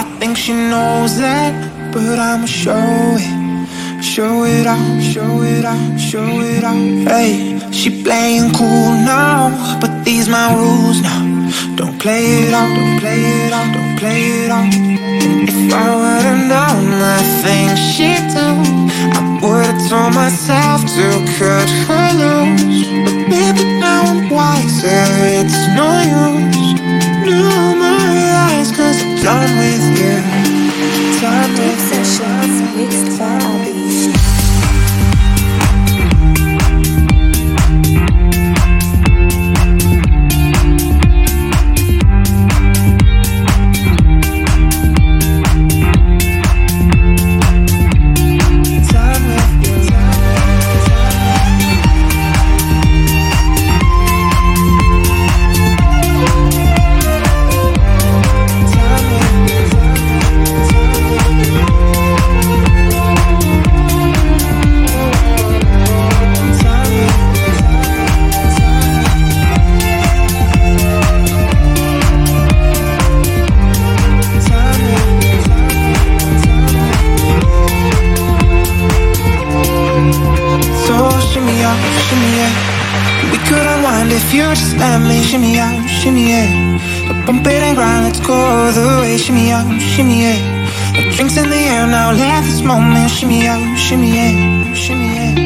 I think she knows that But I'ma show it. Show it off, show it off, show it off. Hey, she playing cool now But these my rules now. Don't play it off, don't play it off, don't play it off. If I would've known the things she do I would've told myself to cut her loose. But baby now I'm wiser, it's no use done with you. Done with you. shimmy yeah. The Drinks in the air now, laugh this moment, shimmy out, shimmy yeah, shimmy yeah.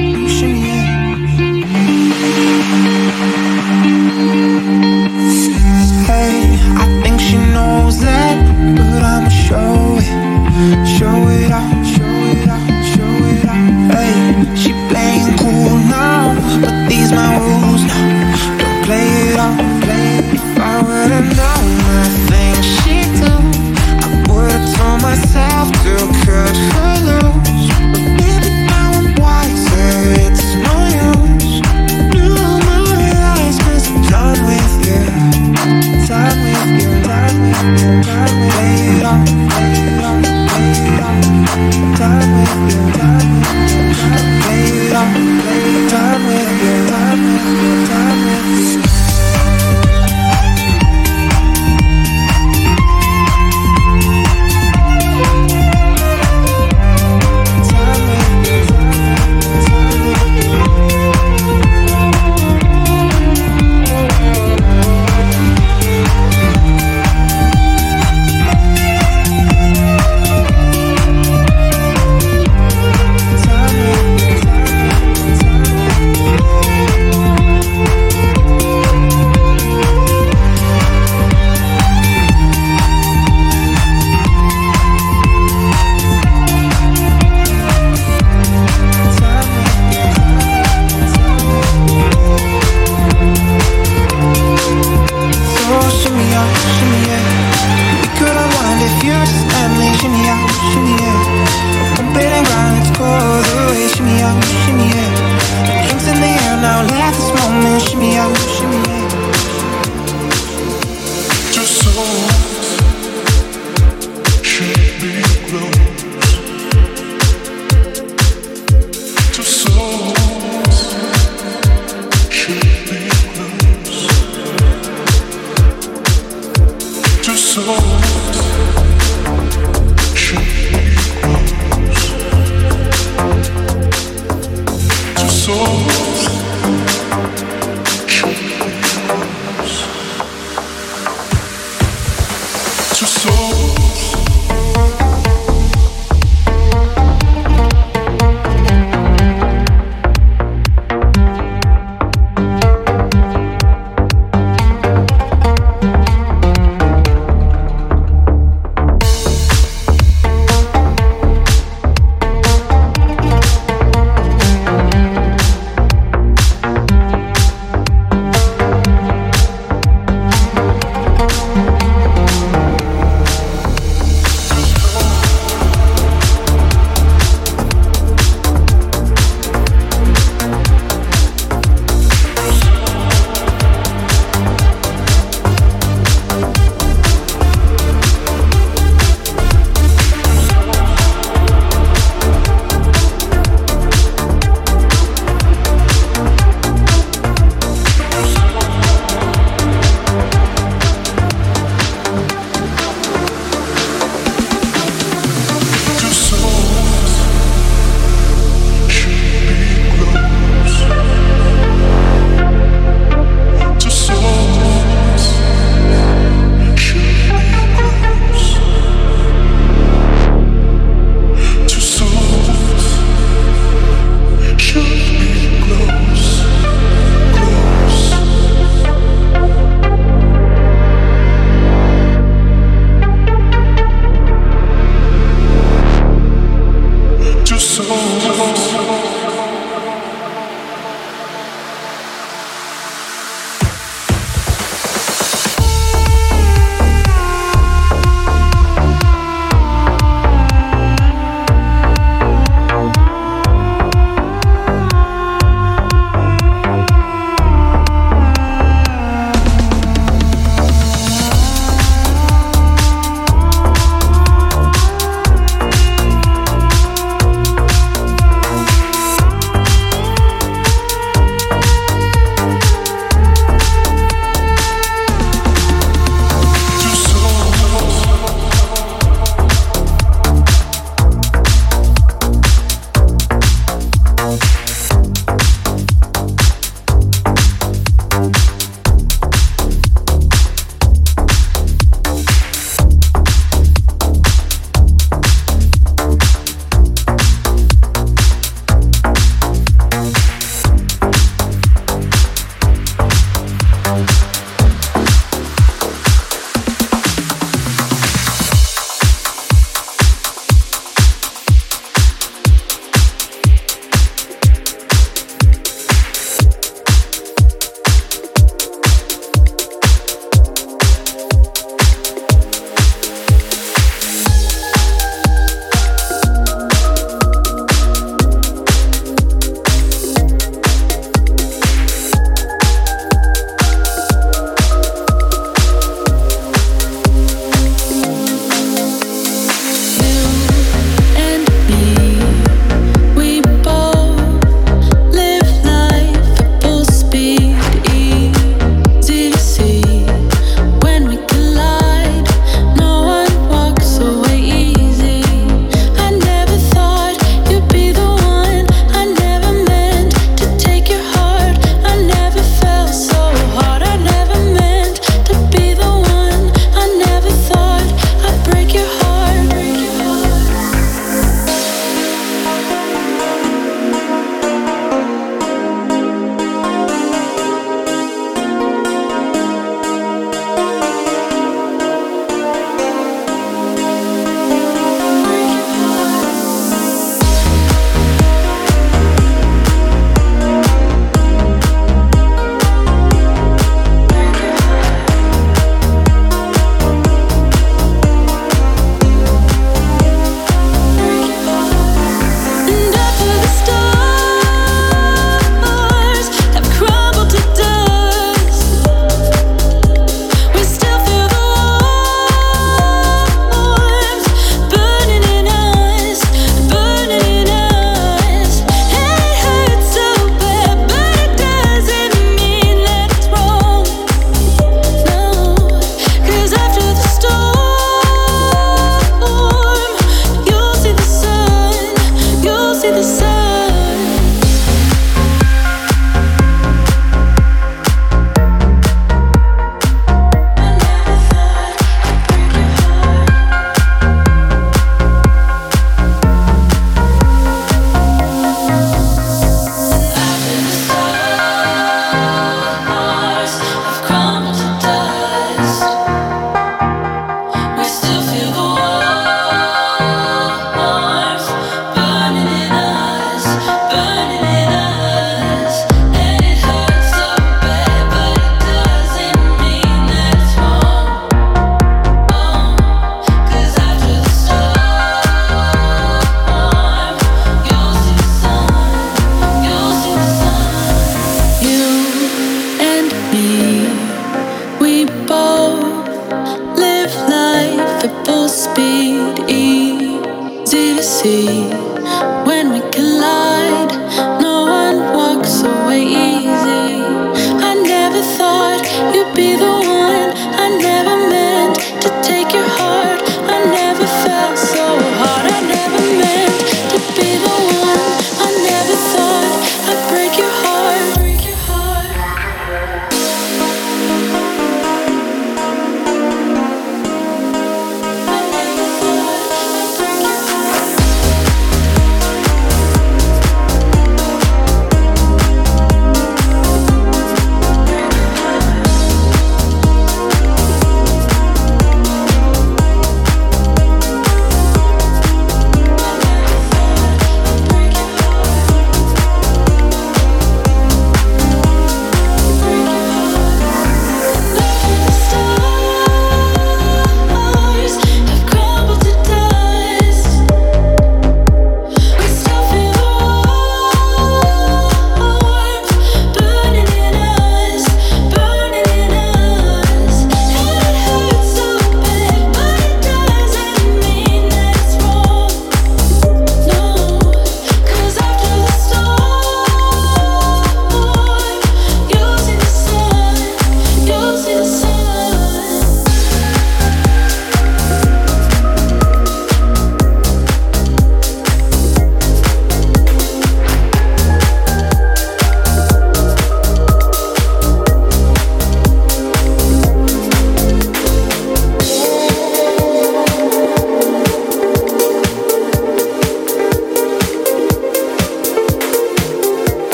knows.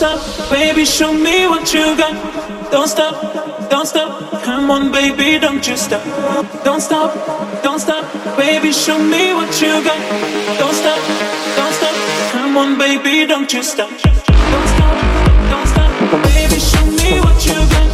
Baby, show me what you got. Don't stop, don't stop. Come on, baby, don't you stop. Don't stop, don't stop. Baby, show me what you got. Don't stop, don't stop. Come on, baby, don't you stop. Don't stop, don't stop. Baby, show me what you got.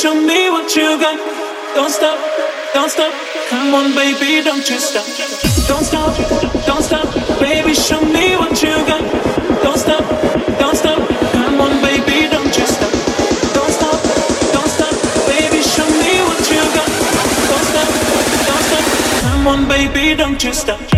Show me what you got. Don't stop, don't stop, come on, baby, don't you stop. Don't stop, don't stop, baby, show me what you got. Don't stop, don't stop, come on, baby, don't you stop. Don't stop, don't stop, baby, show me what you got. Don't stop, don't stop, come on, baby, don't you stop.